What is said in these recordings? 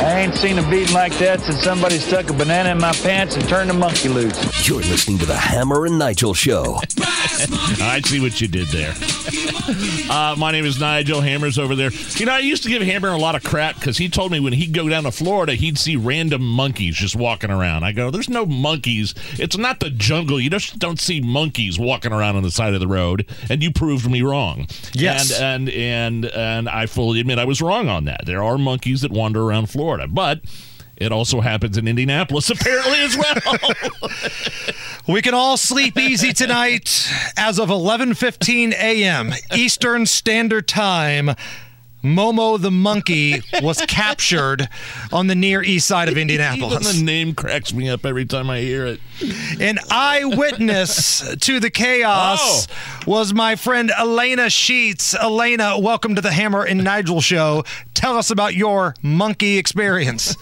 I ain't seen a beating like that since somebody stuck a banana in my pants and turned a monkey loose. You're listening to the Hammer and Nigel Show. I see what you did there. Uh, my name is Nigel. Hammer's over there. You know, I used to give Hammer a lot of crap because he told me when he'd go down to Florida, he'd see random monkeys just walking around. I go, "There's no monkeys. It's not the jungle. You just don't see monkeys walking around on the side of the road." And you proved me wrong. Yes. And and and and I fully admit I was wrong on that. There are monkeys that wander around Florida, but. It also happens in Indianapolis, apparently, as well. We can all sleep easy tonight as of 11:15 a.m. Eastern Standard Time. Momo the monkey was captured on the near east side of Even Indianapolis. the name cracks me up every time I hear it. An eyewitness to the chaos oh. was my friend Alana Sheets. Alana, welcome to the Hammer and Nigel show. Tell us about your monkey experience.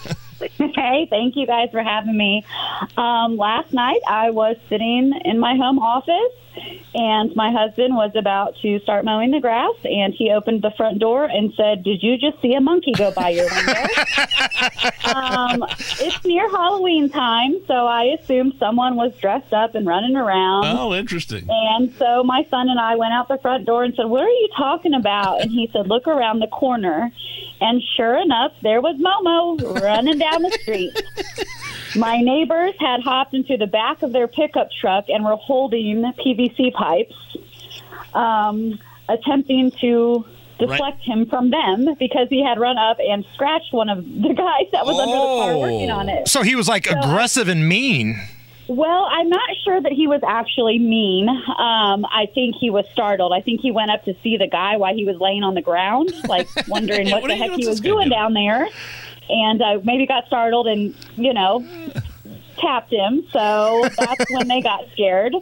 Hey, thank you guys for having me. Um, last night I was sitting in my home office and my husband was about to start mowing the grass and he opened the front door and said, Did you just see a monkey go by your window? um, it's near Halloween time, so I assumed someone was dressed up and running around. Oh, interesting. And so my son and I went out the front door and said, What are you talking about? And he said, Look around the corner. And sure enough, there was Momo running down the street. My neighbors had hopped into the back of their pickup truck and were holding PVC pipes, um, attempting to deflect him from them because he had run up and scratched one of the guys that was under the car working on it. So he was like aggressive and mean. Well, I'm not sure that he was actually mean. Um, I think he was startled. I think he went up to see the guy while he was laying on the ground, like wondering what, What the heck he was doing doing? down there, and uh, maybe got startled and you know tapped him. So that's when they got scared,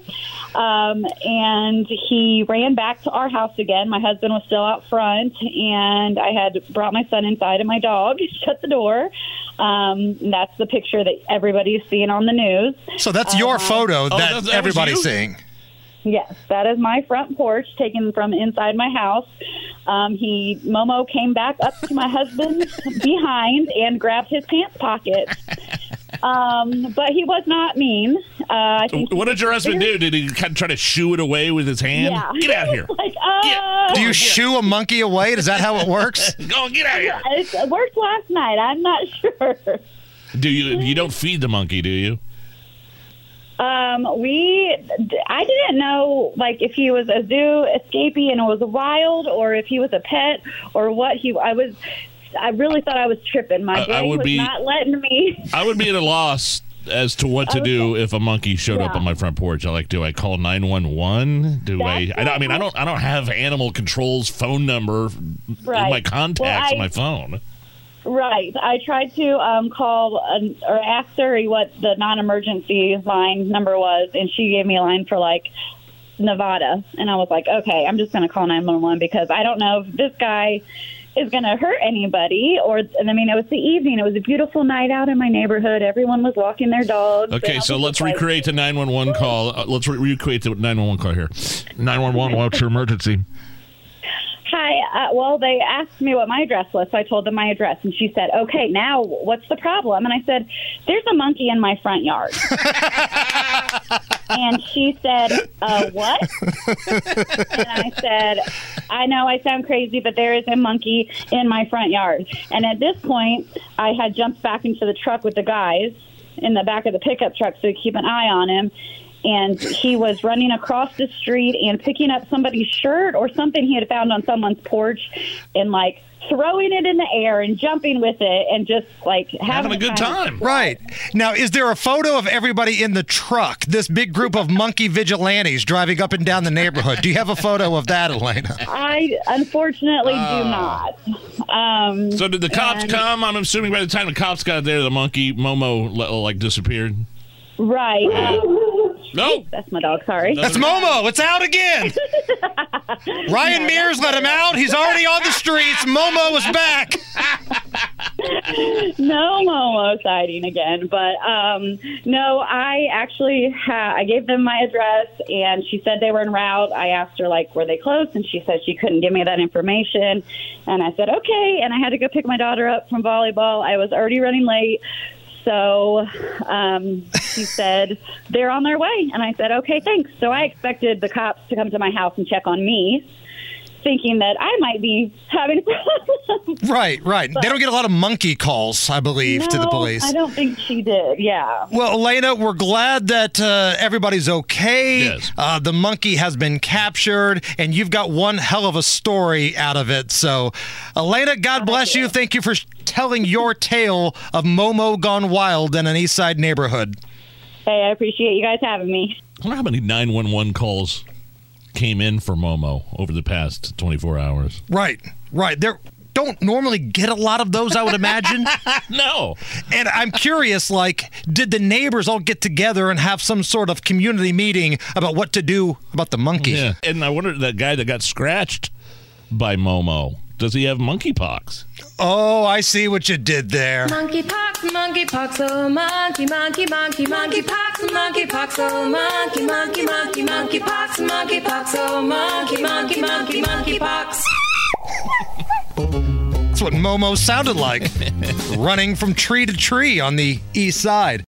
um, and he ran back to our house again. My husband was still out front, and I had brought my son inside and my dog. Shut the door. Um, that's the picture that everybody's seeing on the news. So that's your photo that- that, that was everybody's you? seeing. Yes, that is my front porch taken from inside my house. Um, he Momo came back up to my husband behind and grabbed his pants pocket. Um, but he was not mean. Uh, I think What did your husband do? Did he kind of try to shoo it away with his hand? Yeah. Get out here. like, uh, Do you shoo a monkey away? Is that how it works? Go get out here. it worked last night. I'm not sure. Do you? You don't feed the monkey, do you? Um, we, I didn't know like if he was a zoo escapee and it was wild, or if he was a pet, or what he. I was, I really thought I was tripping. My I- I brain would was be- not letting me. I would be at a loss as to what to do if a monkey showed up on my front porch. I like, do I call nine one one? Do I? That's I, don't- I mean, I don't. I don't have animal control's phone number in my contacts Well, I- on my phone. Right. I tried to um, call an, or ask Siri what the non-emergency line number was, and she gave me a line for like Nevada, and I was like, okay, I'm just going to call 911 because I don't know if this guy is going to hurt anybody. Or, and I mean, it was the evening. It was a beautiful night out in my neighborhood. Everyone was walking their dogs. Okay, so let's like, recreate the nine one one call. Uh, let's re- recreate the nine one one call here. Nine one one. What's your emergency? Uh, well, they asked me what my address was, so I told them my address, and she said, "Okay, now what's the problem?" And I said, "There's a monkey in my front yard." and she said, uh, "What?" and I said, "I know I sound crazy, but there is a monkey in my front yard." And at this point, I had jumped back into the truck with the guys in the back of the pickup truck so to keep an eye on him. And he was running across the street and picking up somebody's shirt or something he had found on someone's porch and like throwing it in the air and jumping with it and just like having, Having a good time. Right. Now, is there a photo of everybody in the truck, this big group of monkey vigilantes driving up and down the neighborhood? Do you have a photo of that, Alana? I unfortunately do not. Um, So did the cops and- come? I'm assuming by the time the cops got there, the monkey Momo like disappeared. Right. Um, No. that's my dog. Sorry. That's Momo. It's out again. Ryan Mears let him out. He's already on the streets. Momo was back. no Momo sighting again, but um, no, I actually ha- I gave them my address, and she said they were en route. I asked her like, were they close, and she said she couldn't give me that information, and I said okay, and I had to go pick my daughter up from volleyball. I was already running late. So um, she said they're on their way, and I said okay, thanks. So I expected the cops to come to my house and check on me, thinking that I might be having problems. Right, right. They don't get a lot of monkey calls, I believe, to the No, police. I don't think she did. Yeah. Well, Alana, we're glad that uh, everybody's okay. Yes. Uh, the monkey has been captured, and you've got one hell of a story out of it. So, Alana, God bless you. Thank you for telling your tale of Momo gone wild in an East Side neighborhood. Hey, I appreciate you guys having me. I wonder how many 911 calls came in for Momo over the past 24 hours. Right, right. There don't normally get a lot of those, I would imagine. No. and I'm curious, like, did the neighbors all get together and have some sort of community meeting about what to do about the monkey? Yeah. And I wonder that guy that got scratched by Momo, does he have monkeypox? Oh, I see what you did there. Monkey monkey pox, oh monkey, monkey, monkey, monkey pox, monkey pox, oh monkey, monkey, monkey, monkey pox, monkey pox, oh monkey, monkey, monkey, monkey pox. That's what Momo sounded like, running from tree to tree on the east side.